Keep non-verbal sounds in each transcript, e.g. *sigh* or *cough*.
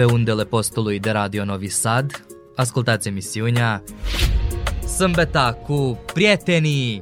pe undele postului de Radio Novi Sad. Ascultați emisiunea Sâmbeta cu prietenii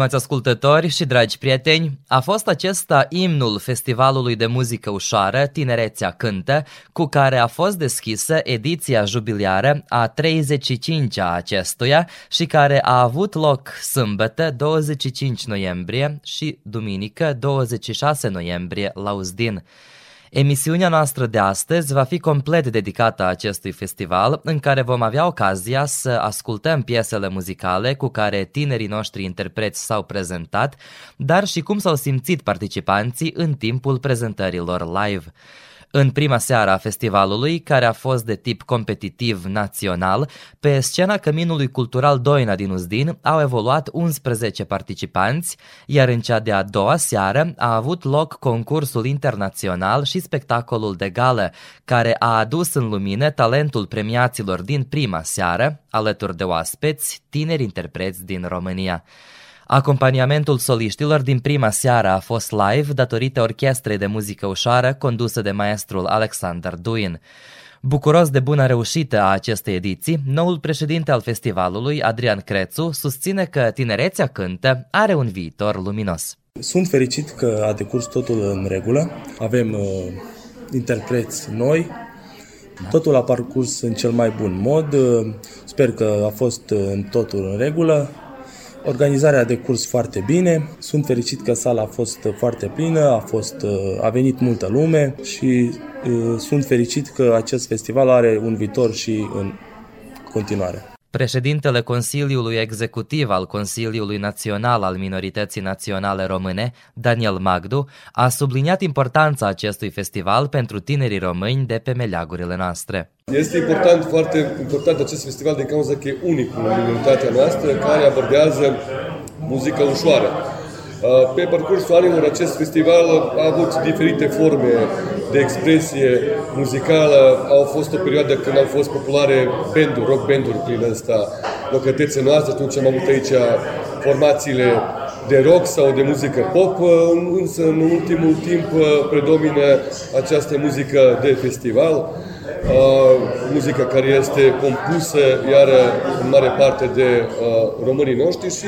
Stimați ascultători și dragi prieteni, a fost acesta imnul Festivalului de Muzică Ușoară Tinerețea Cântă, cu care a fost deschisă ediția jubiliară a 35-a acestuia și care a avut loc sâmbătă 25 noiembrie și duminică 26 noiembrie la Uzdin. Emisiunea noastră de astăzi va fi complet dedicată acestui festival, în care vom avea ocazia să ascultăm piesele muzicale cu care tinerii noștri interpreți s-au prezentat, dar și cum s-au simțit participanții în timpul prezentărilor live. În prima seară a festivalului, care a fost de tip competitiv național, pe scena Căminului Cultural Doina din Uzdin au evoluat 11 participanți, iar în cea de-a doua seară a avut loc concursul internațional și spectacolul de gală, care a adus în lumină talentul premiaților din prima seară, alături de oaspeți, tineri interpreți din România. Acompaniamentul soliștilor din prima seară a fost live datorită orchestrei de muzică ușoară condusă de maestrul Alexander Duin. Bucuros de bună reușită a acestei ediții, noul președinte al festivalului, Adrian Crețu, susține că Tinerețea Cântă are un viitor luminos. Sunt fericit că a decurs totul în regulă. Avem uh, interpreți noi, Totul a parcurs în cel mai bun mod. Uh, sper că a fost uh, totul în regulă. Organizarea de curs foarte bine, sunt fericit că sala a fost foarte plină, a, fost, a venit multă lume și uh, sunt fericit că acest festival are un viitor și în continuare. Președintele Consiliului Executiv al Consiliului Național al Minorității Naționale Române, Daniel Magdu, a subliniat importanța acestui festival pentru tinerii români de pe meleagurile noastre. Este important, foarte important acest festival din cauza că e unic în minoritatea noastră care abordează muzica ușoară. Uh, pe parcursul anilor, acest festival a avut diferite forme de expresie muzicală. Au fost o perioadă când au fost populare banduri, rock banduri prin ăsta, localitățile noastre. Atunci am avut aici formațiile de rock sau de muzică pop, uh, însă în ultimul timp uh, predomină această muzică de festival, muzică care este compusă iar în mare parte de românii noștri și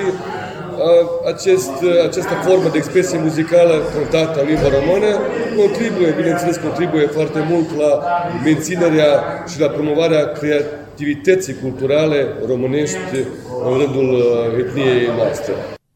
acest, această formă de expresie muzicală contată în limba română contribuie, bineînțeles, contribuie foarte mult la menținerea și la promovarea creativității culturale românești în rândul uh, etniei noastre.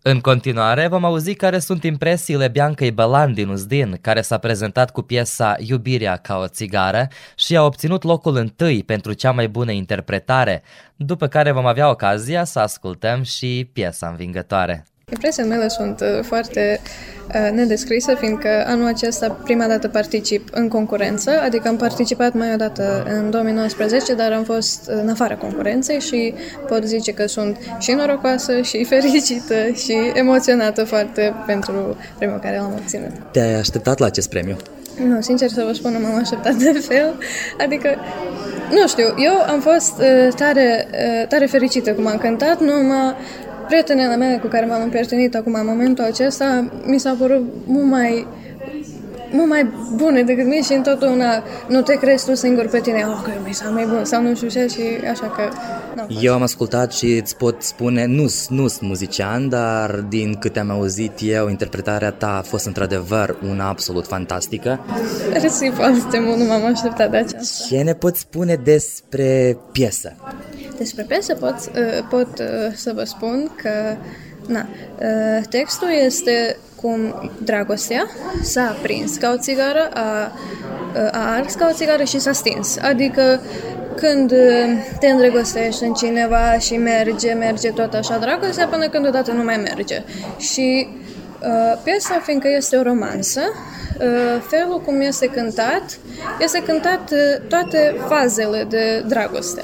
În continuare vom auzi care sunt impresiile Biancăi Bălan din Uzdin, care s-a prezentat cu piesa Iubirea ca o țigară și a obținut locul întâi pentru cea mai bună interpretare, după care vom avea ocazia să ascultăm și piesa învingătoare. Impresiile mele sunt uh, foarte uh, nedescrise, fiindcă anul acesta prima dată particip în concurență, adică am participat mai o dată în 2019, dar am fost în afara concurenței și pot zice că sunt și norocoasă și *laughs* fericită și emoționată foarte pentru premiul care l-am obținut. Te-ai așteptat la acest premiu? Nu, sincer să vă spun, nu m-am așteptat de fel. Adică, nu știu, eu am fost uh, tare, uh, tare fericită cum am cântat, nu mă prietenele mele cu care m-am împrietenit acum în momentul acesta mi s-a părut mult mai mult mai bune decât mie și întotdeauna nu te crezi tu singur pe tine, oh, că eu mai mai bun sau nu știu ce și așa că... Eu am ascultat și îți pot spune, nu sunt muzician, dar din câte am auzit eu, interpretarea ta a fost într-adevăr una absolut fantastică. Mersi foarte mult, nu m-am așteptat de aceasta. Ce ne poți spune despre piesă? Despre piesă pot, uh, pot uh, să vă spun că Na, uh, textul este cum dragostea s-a prins ca o țigară, a, a ars ca o țigară și s-a stins. Adică când te îndrăgostești în cineva și merge, merge tot așa dragostea până când odată nu mai merge. Și uh, piesa, fiindcă este o romansă, uh, felul cum este cântat, este cântat uh, toate fazele de dragoste.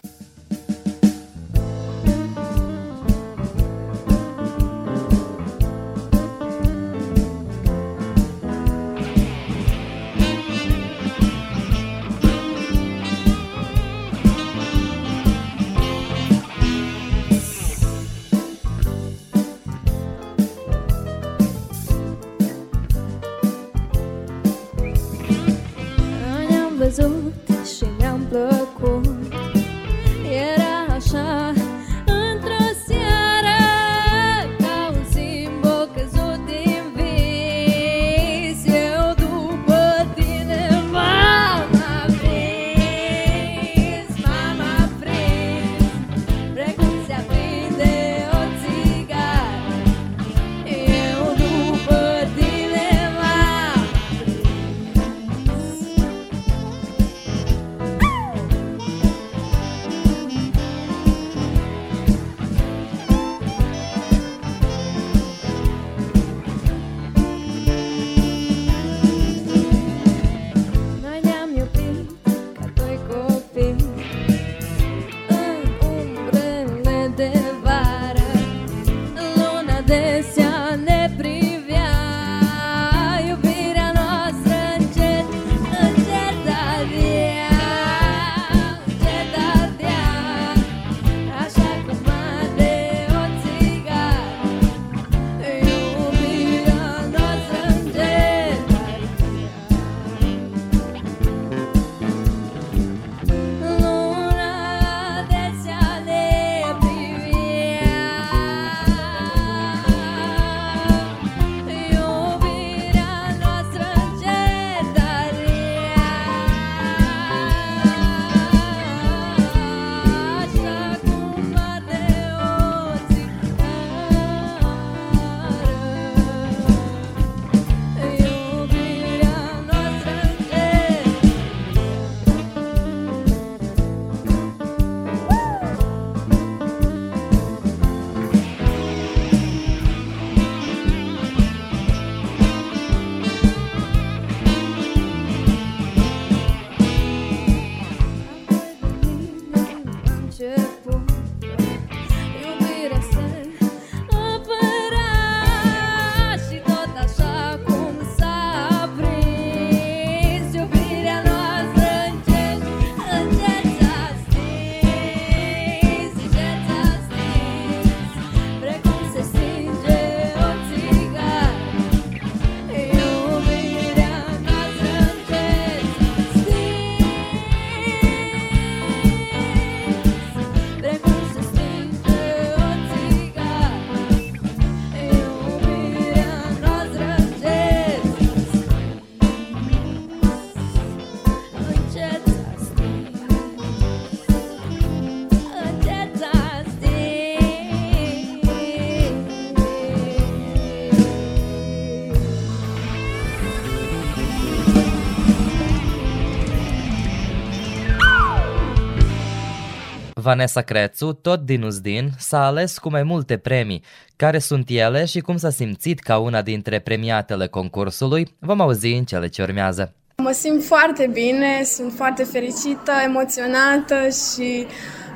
Vanessa Crețu, tot din Uzdin, s-a ales cu mai multe premii. Care sunt ele și cum s-a simțit ca una dintre premiatele concursului, vom auzi în cele ce urmează. Mă simt foarte bine, sunt foarte fericită, emoționată și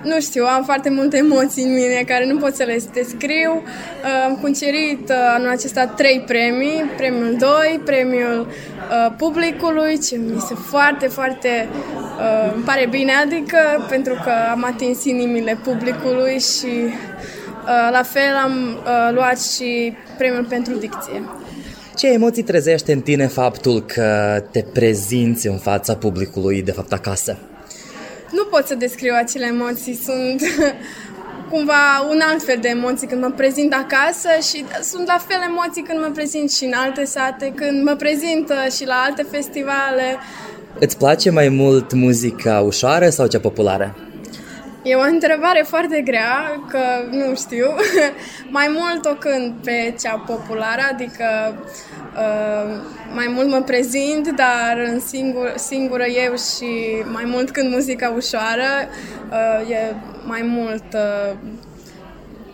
nu știu, am foarte multe emoții în mine care nu pot să le descriu. Am cucerit uh, anul acesta trei premii, premiul 2, premiul uh, publicului, ce mi se foarte, foarte uh, îmi pare bine, adică pentru că am atins inimile publicului și la fel am luat și premiul pentru dicție. Ce emoții trezește în tine faptul că te prezinți în fața publicului, de fapt acasă? Nu pot să descriu acele emoții, sunt *laughs* cumva un alt fel de emoții când mă prezint acasă și sunt la fel emoții când mă prezint și în alte sate, când mă prezint uh, și la alte festivale. Îți place mai mult muzica ușoară sau cea populară? E o întrebare foarte grea, că nu știu. *laughs* mai mult o cânt pe cea populară, adică uh, mai mult mă prezint, dar în singur, singură eu și mai mult când muzica ușoară, uh, e mai mult uh,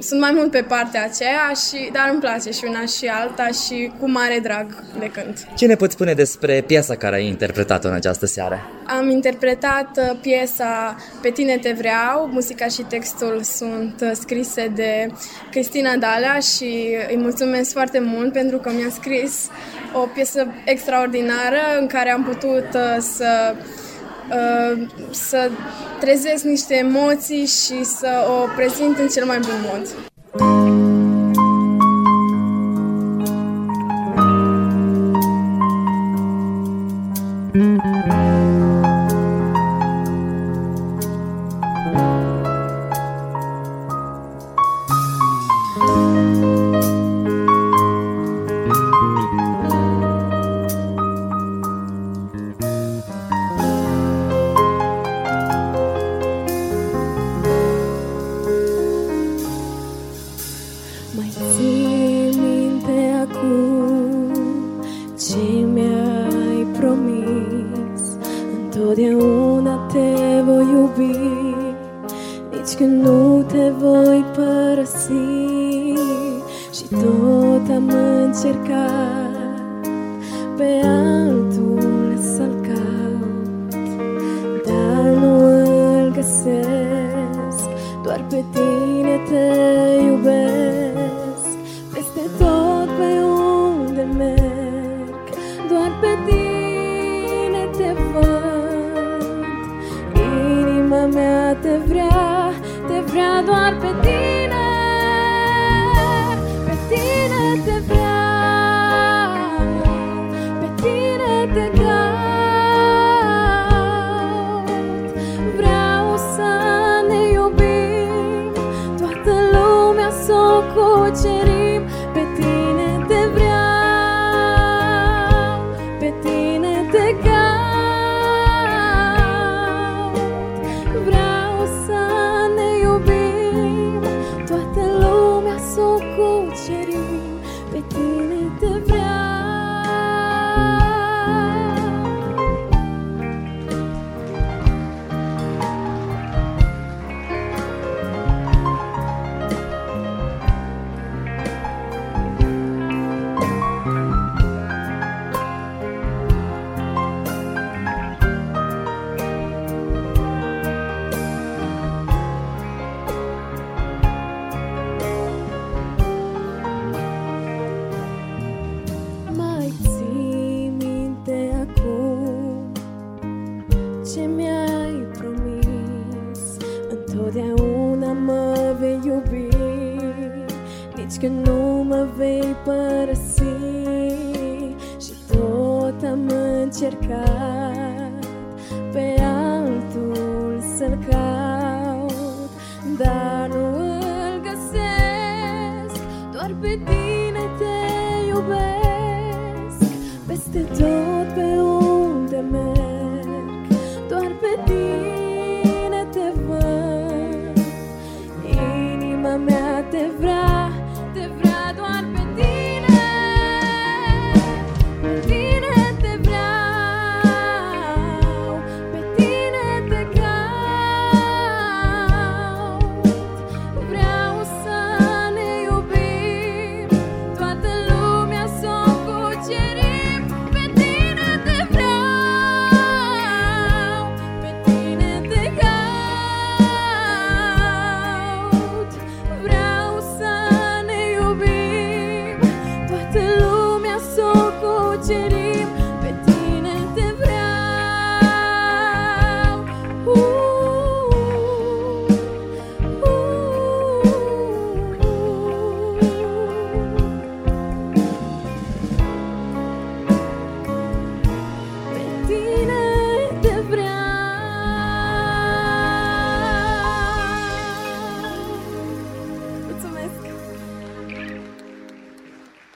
sunt mai mult pe partea aceea, și, dar îmi place și una și alta și cu mare drag le cânt. Ce ne poți spune despre piesa care ai interpretat-o în această seară? Am interpretat uh, piesa Pe tine te vreau, muzica și textul sunt uh, scrise de Cristina Dalea și îi mulțumesc foarte mult pentru că mi-a scris o piesă extraordinară în care am putut uh, să să trezesc niște emoții și să o prezint în cel mai bun mod.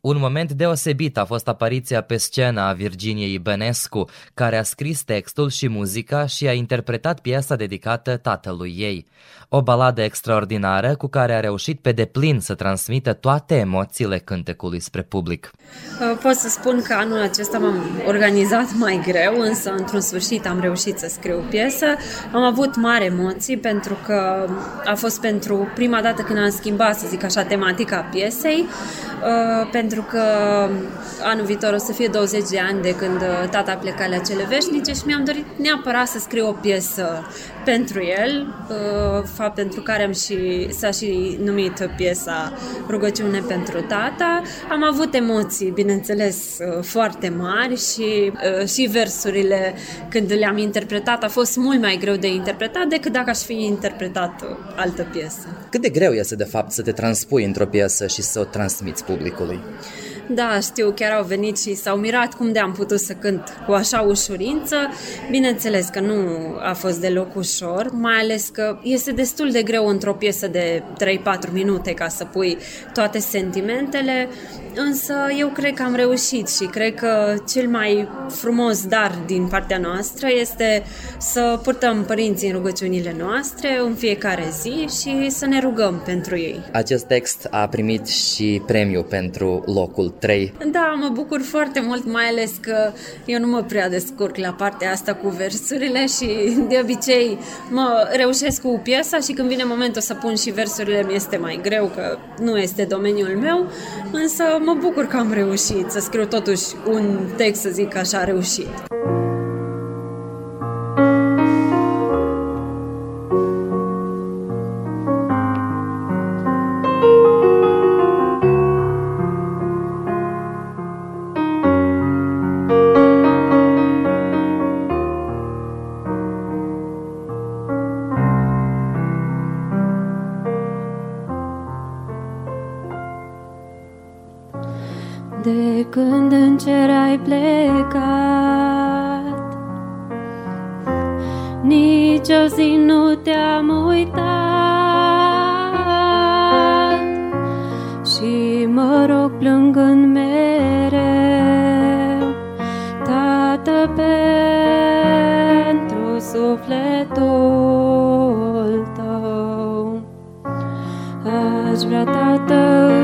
Un moment deosebit a fost apariția pe scenă a Virginiei Bănescu, care a scris textul și muzica și a interpretat piesa dedicată tatălui ei. O baladă extraordinară cu care a reușit pe deplin să transmită toate emoțiile cântecului spre public. Uh, pot să spun că anul acesta m-am organizat mai greu, însă într-un sfârșit am reușit să scriu piesă. Am avut mari emoții pentru că a fost pentru prima dată când am schimbat, să zic așa, tematica piesei, uh, pentru că anul viitor o să fie 20 de ani de când uh, tata a plecat la cele veșnice și mi-am dorit neapărat să scriu o piesă pentru el, fapt pentru care am și, s-a și numit piesa Rugăciune pentru tata. Am avut emoții, bineînțeles, foarte mari și, și versurile când le-am interpretat a fost mult mai greu de interpretat decât dacă aș fi interpretat altă piesă. Cât de greu este de fapt să te transpui într-o piesă și să o transmiți publicului? Da, știu, chiar au venit și s-au mirat cum de am putut să cânt cu așa ușurință. Bineînțeles că nu a fost deloc ușor, mai ales că este destul de greu într-o piesă de 3-4 minute ca să pui toate sentimentele, însă eu cred că am reușit și cred că cel mai frumos dar din partea noastră este să purtăm părinții în rugăciunile noastre în fiecare zi și să ne rugăm pentru ei. Acest text a primit și premiu pentru locul 3. Da, mă bucur foarte mult, mai ales că eu nu mă prea descurc la partea asta cu versurile și de obicei mă reușesc cu piesa și când vine momentul să pun și versurile mi este mai greu, că nu este domeniul meu, însă mă bucur că am reușit să scriu totuși un text, să zic așa, reușit. de când în cer ai plecat. Nici o zi nu te-am uitat și mă rog plângând mereu, Tată, pentru sufletul tău. Aș vrea, Tată,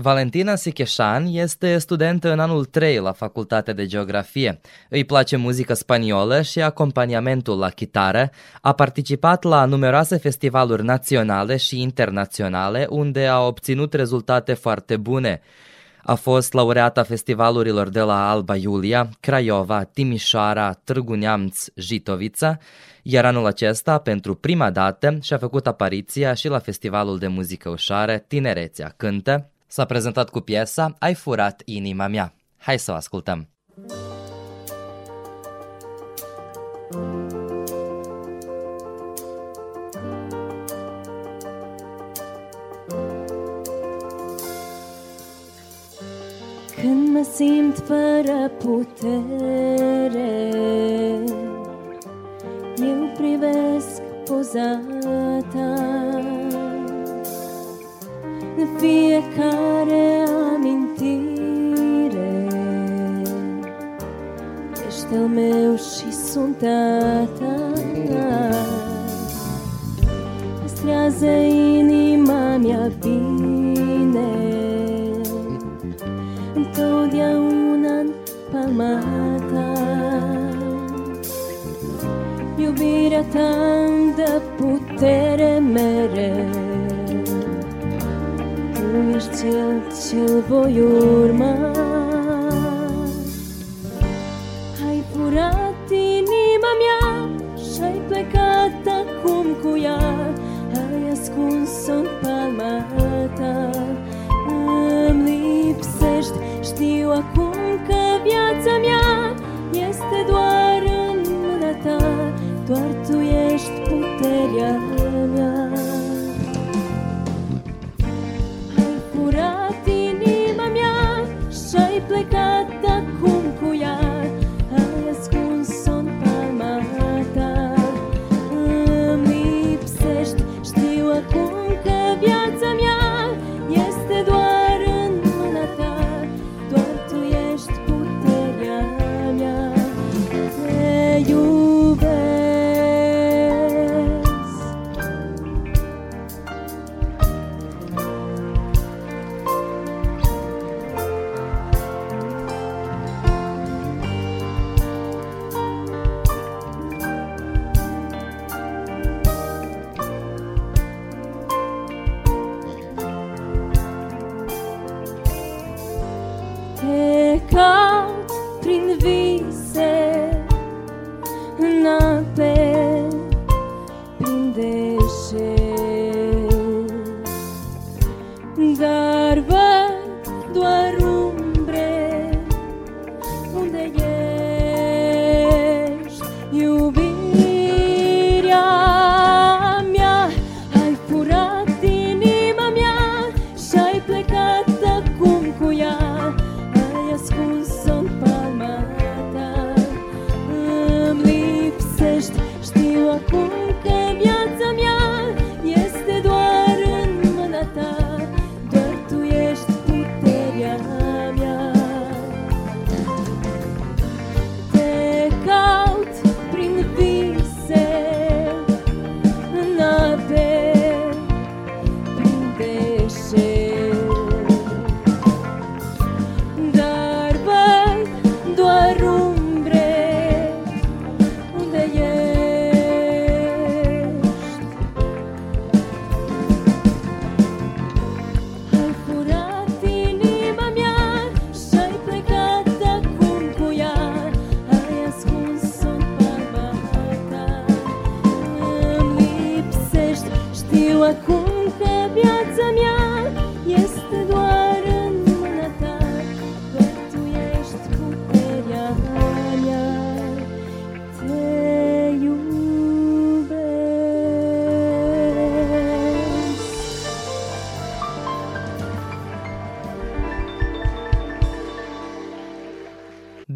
Valentina Sicheșan este studentă în anul 3 la Facultatea de Geografie. Îi place muzică spaniolă și acompaniamentul la chitară. A participat la numeroase festivaluri naționale și internaționale unde a obținut rezultate foarte bune. A fost laureata festivalurilor de la Alba Iulia, Craiova, Timișoara, Târgu Neamț, Jitovița, iar anul acesta, pentru prima dată, și-a făcut apariția și la festivalul de muzică ușoară Tinerețea Cântă, s-a prezentat cu piesa Ai furat inima mea. Hai să o ascultăm! Când mă simt fără putere Eu privesc poza ta De fiecare amintire. Ești al meu și sunt a ta. Păstrează inima mea bine. Întotdeauna în palma ta. Iubirea ta îmi dă putere mereu Tu ești cel ce voi urma. Ai furat inima mea și-ai plecat acum cu ea. Ai ascuns-o în palma ta. Îmi lipsești știu acum că viața mea este doar în mâna ta, doar tu ești puterea și ai plecat acum cu ea, ai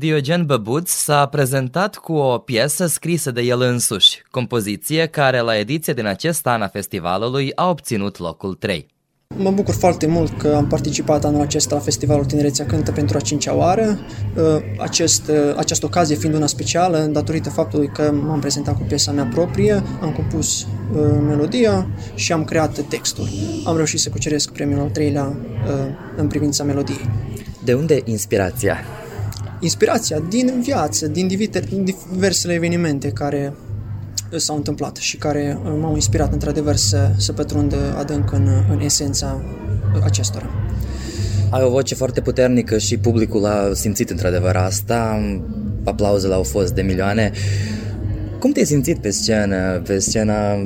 Diogen Băbuț s-a prezentat cu o piesă scrisă de el însuși, compoziție care la ediția din acest an a festivalului a obținut locul 3. Mă bucur foarte mult că am participat anul acesta la Festivalul Tinerețea Cântă pentru a cincea oară. Uh, acest, uh, această ocazie fiind una specială, datorită faptului că m-am prezentat cu piesa mea proprie, am compus uh, melodia și am creat textul. Am reușit să cuceresc premiul al treilea în privința melodiei. De unde inspirația? Inspirația din viață, din diversele evenimente care s-au întâmplat și care uh, m-au inspirat într-adevăr să, să pătrund adânc în, în esența acestora. Ai o voce foarte puternică și publicul a simțit într-adevăr asta, aplauzele au fost de milioane. Cum te-ai simțit pe scenă, pe scena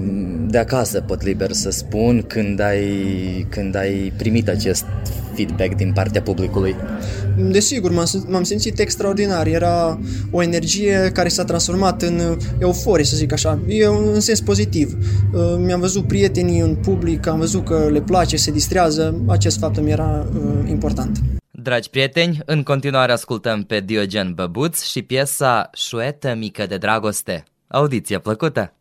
de acasă, pot liber să spun, când ai, când ai primit acest feedback din partea publicului? Desigur, m-am, m-am simțit extraordinar. Era o energie care s-a transformat în euforie, să zic așa. E un sens pozitiv. Uh, mi-am văzut prietenii în public, am văzut că le place, se distrează. Acest fapt mi era uh, important. Dragi prieteni, în continuare ascultăm pe Diogen Băbuț și piesa Șuetă mică de dragoste. Audiție plăcută!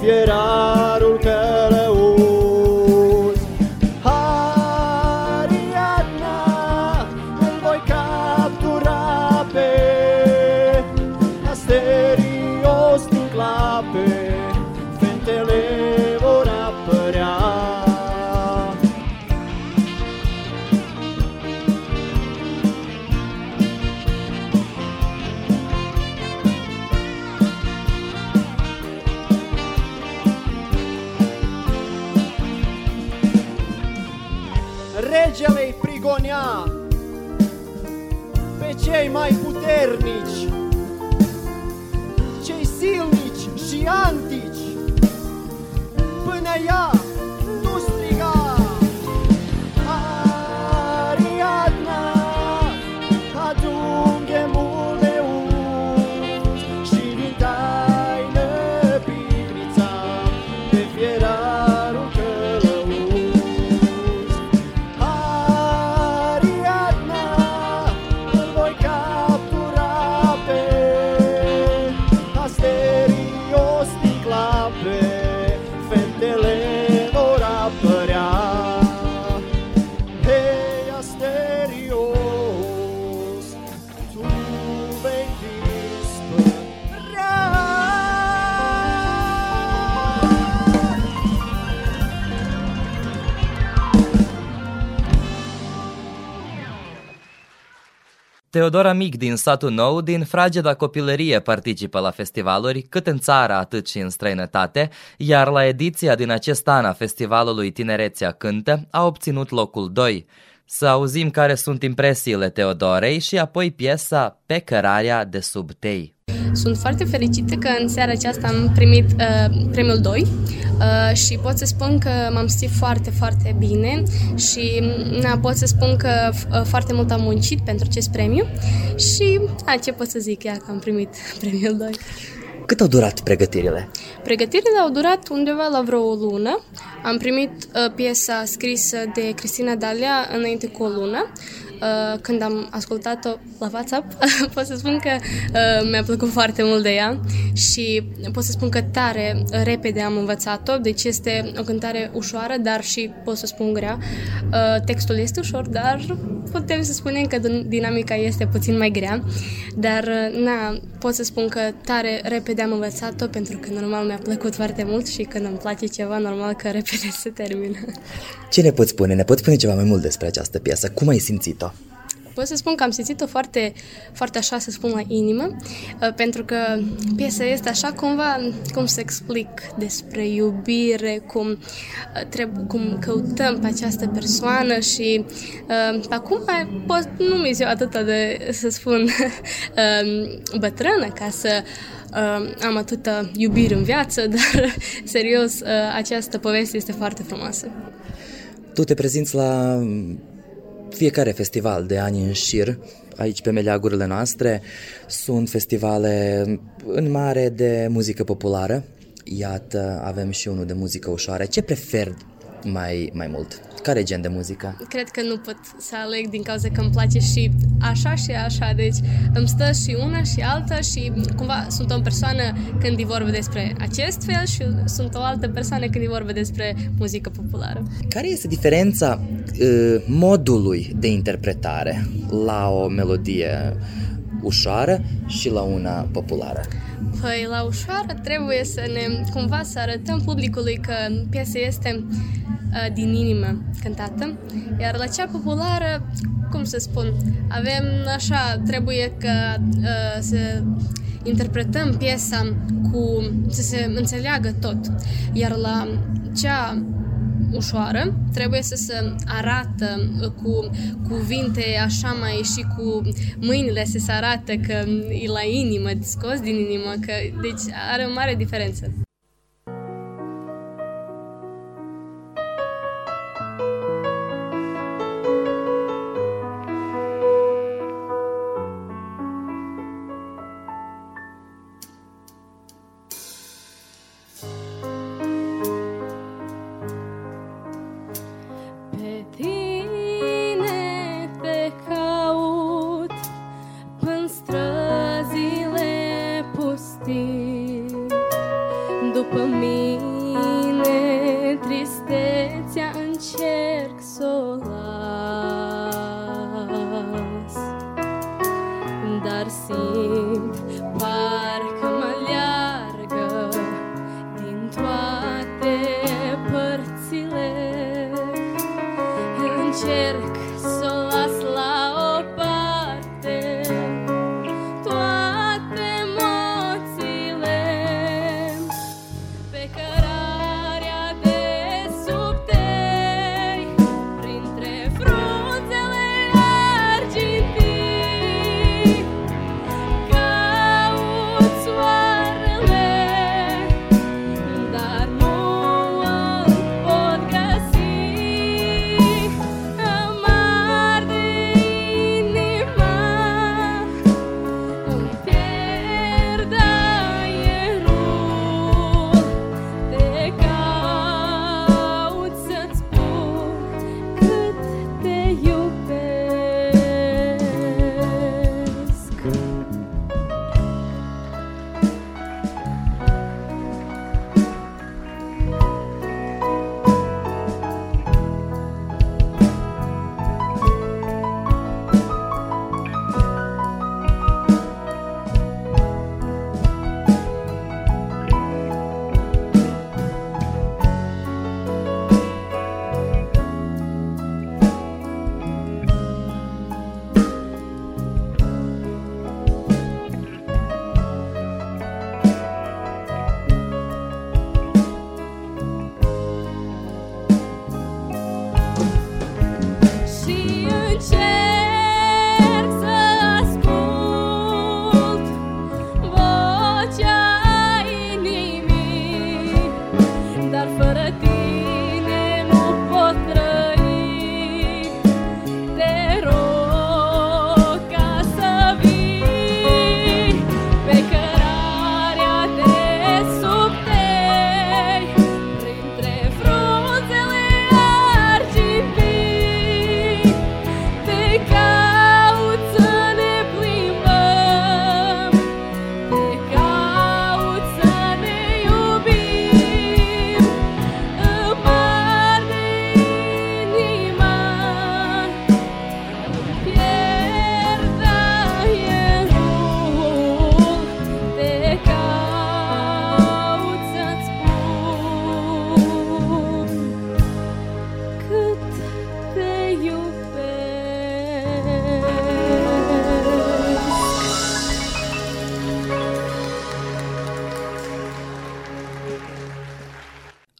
prefieras. Teodora Mic din satul nou, din frageda copilărie participă la festivaluri, cât în țară, atât și în străinătate, iar la ediția din acest an a festivalului Tinerețea Cântă a obținut locul 2. Să auzim care sunt impresiile Teodorei și apoi piesa Pe cărarea de sub tei. Sunt foarte fericită că în seara aceasta am primit uh, premiul 2 uh, și pot să spun că m-am simțit foarte, foarte bine și na, pot să spun că uh, foarte mult am muncit pentru acest premiu și a, ce pot să zic, ea că am primit *laughs* premiul 2. Cât au durat pregătirile? Pregătirile au durat undeva la vreo o lună. Am primit uh, piesa scrisă de Cristina Dalia înainte cu o lună. Uh, când am ascultat-o la WhatsApp, *laughs* pot să spun că uh, mi-a plăcut foarte mult de ea și pot să spun că tare repede am învățat-o, deci este o cântare ușoară, dar și pot să spun grea. Uh, textul este ușor, dar putem să spunem că dinamica este puțin mai grea, dar uh, na, pot să spun că tare repede am învățat-o pentru că normal mi-a plăcut foarte mult și când îmi place ceva, normal că repede se termină. Ce ne poți spune? Ne poți spune ceva mai mult despre această piesă? Cum ai simțit-o? Pot să spun că am simțit-o foarte, foarte așa, să spun, la inimă, uh, pentru că piesa este așa cumva, cum să explic, despre iubire, cum, uh, trebuie, cum căutăm pe această persoană și uh, acum pot, nu mi ziua atât de, să spun, uh, *laughs* bătrână ca să uh, am atâta iubire în viață, *laughs* dar serios, uh, această poveste este foarte frumoasă. Tu te prezinți la fiecare festival de ani în șir, aici pe meleagurile noastre, sunt festivale în mare de muzică populară. Iată, avem și unul de muzică ușoară. Ce prefer mai, mai mult? Care gen de muzică? Cred că nu pot să aleg din cauza că îmi place și așa și așa, deci îmi stă și una și alta și cumva sunt o persoană când e vorba despre acest fel și sunt o altă persoană când e vorba despre muzică populară. Care este diferența uh, modului de interpretare la o melodie ușoară și la una populară? Păi, la ușoară trebuie să ne, cumva, să arătăm publicului că piesa este uh, din inimă cântată, iar la cea populară, cum să spun, avem așa, trebuie că uh, să interpretăm piesa cu, să se înțeleagă tot, iar la cea ușoară, trebuie să se arată cu cuvinte așa mai și cu mâinile să se arată că e la inimă, scos din inimă, că, deci are o mare diferență.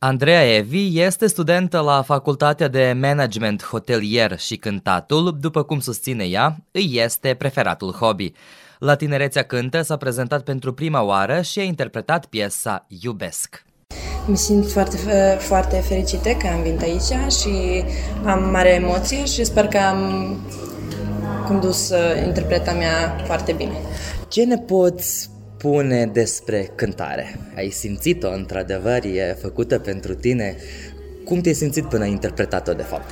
Andreea Evi este studentă la Facultatea de Management Hotelier și Cântatul, după cum susține ea, îi este preferatul hobby. La Tinerețea Cântă s-a prezentat pentru prima oară și a interpretat piesa Iubesc. Mi simt foarte, foarte fericită că am venit aici și am mare emoție și sper că am condus uh, interpreta mea foarte bine. Ce ne poți spune despre cântare? Ai simțit-o, într-adevăr, e făcută pentru tine? Cum te-ai simțit până ai interpretat-o, de fapt?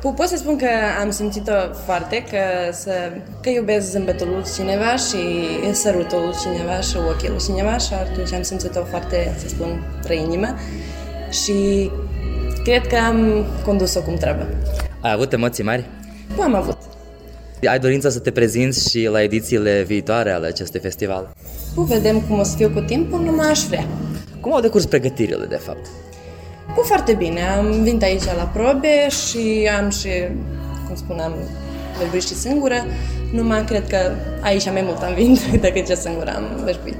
Pot să spun că am simțit-o foarte, că, să, că iubesc zâmbetul lui cineva și sărutul lui cineva și ochii lui cineva și atunci am simțit-o foarte, să spun, spre inimă și cred că am condus-o cum trebuie. Ai avut emoții mari? Nu am avut. Ai dorința să te prezinți și la edițiile viitoare ale acestui festival? Nu vedem cum o să fiu cu timpul, nu aș vrea. Cum au decurs pregătirile, de fapt? Cu foarte bine. Am venit aici la probe și am și, cum spuneam, vorbit și singură. Numai cred că aici mai mult am venit *laughs* decât ce singură am vorbit.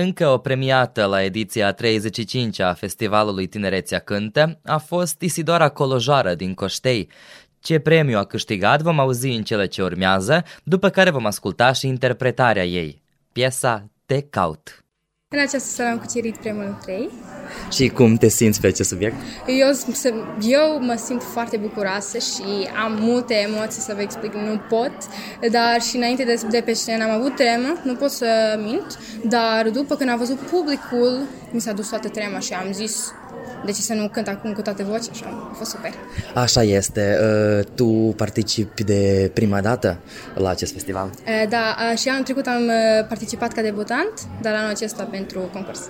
Încă o premiată la ediția 35 a Festivalului Tinerețea Cântă a fost Isidora Colojoară din Coștei. Ce premiu a câștigat vom auzi în cele ce urmează, după care vom asculta și interpretarea ei. Piesa Te caut. În această seară am cucerit premiul 3. Și cum te simți pe acest subiect? Eu, eu mă simt foarte bucuroasă și am multe emoții să vă explic, nu pot, dar și înainte de, de pe scenă am avut tremă, nu pot să mint, dar după când am văzut publicul, mi s-a dus toată trema și am zis de ce să nu cânt acum cu toate voci, așa, a fost super. Așa este. Uh, tu participi de prima dată la acest festival? Uh, da, uh, și anul trecut am participat ca debutant, dar anul acesta pentru concurs.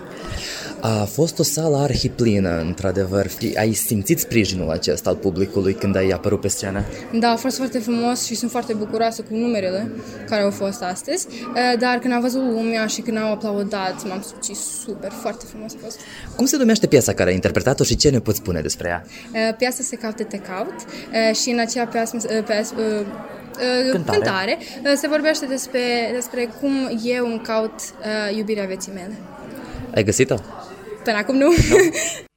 A fost o sală arhiplină, într-adevăr. Ai simțit sprijinul acesta al publicului când ai apărut pe scenă? Da, a fost foarte frumos și sunt foarte bucuroasă cu numerele care au fost astăzi, dar când am văzut lumea și când au aplaudat, m-am simțit super, foarte frumos a fost. Cum se numește piesa care ai interpretat-o și ce ne poți spune despre ea? Piasa se caute, te caut și în acea piasă, piasă cântare. cântare se vorbește despre, despre cum eu îmi caut uh, iubirea vieții mele. Ai găsit-o? Până acum nu. nu? *laughs*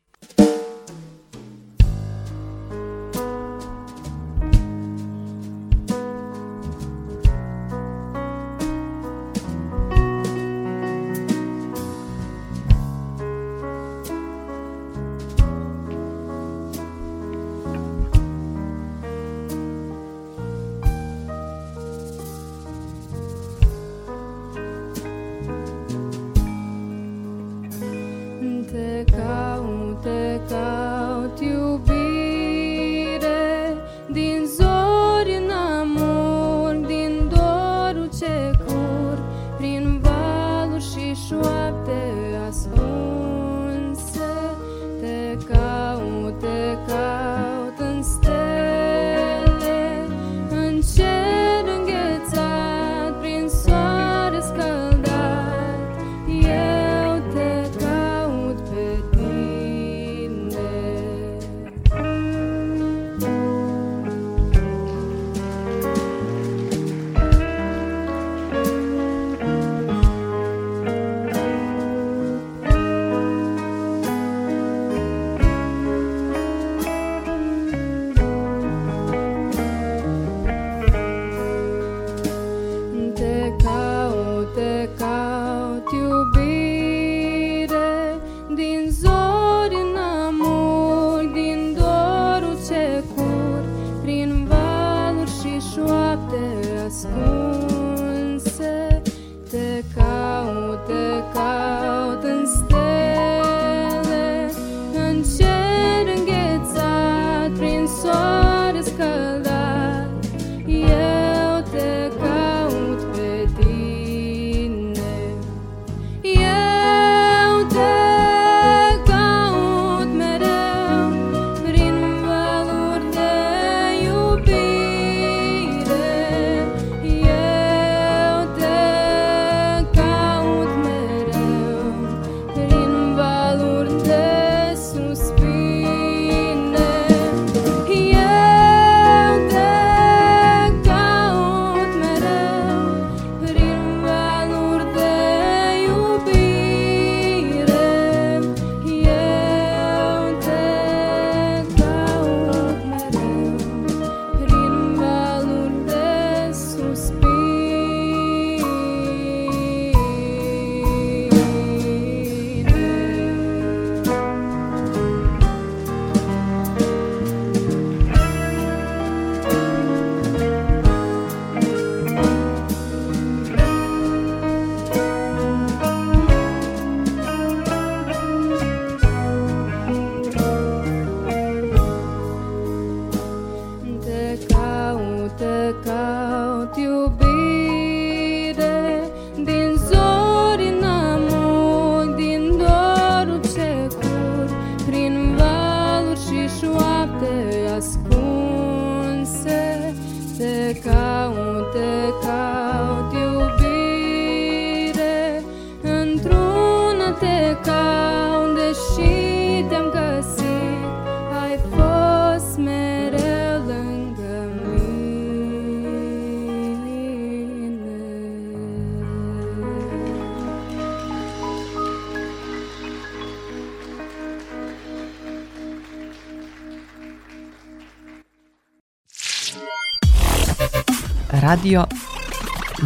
Radio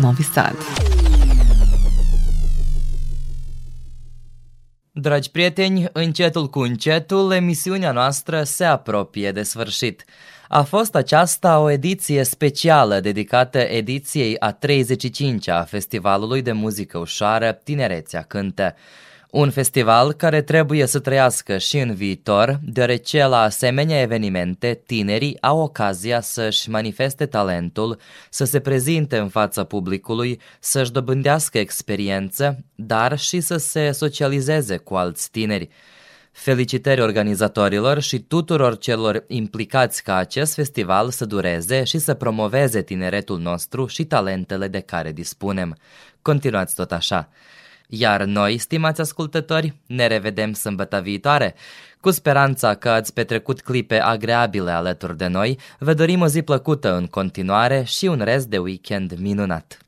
Novi Sad. Dragi prieteni, încetul cu încetul, emisiunea noastră se apropie de sfârșit. A fost aceasta o ediție specială dedicată ediției a 35-a a Festivalului de Muzică Ușoară Tinerețea Cântă. Un festival care trebuie să trăiască și în viitor, deoarece la asemenea evenimente tinerii au ocazia să-și manifeste talentul, să se prezinte în fața publicului, să-și dobândească experiență, dar și să se socializeze cu alți tineri. Felicitări organizatorilor și tuturor celor implicați ca acest festival să dureze și să promoveze tineretul nostru și talentele de care dispunem. Continuați tot așa! Iar noi, stimați ascultători, ne revedem sâmbătă viitoare. Cu speranța că ați petrecut clipe agreabile alături de noi, vă dorim o zi plăcută în continuare și un rest de weekend minunat.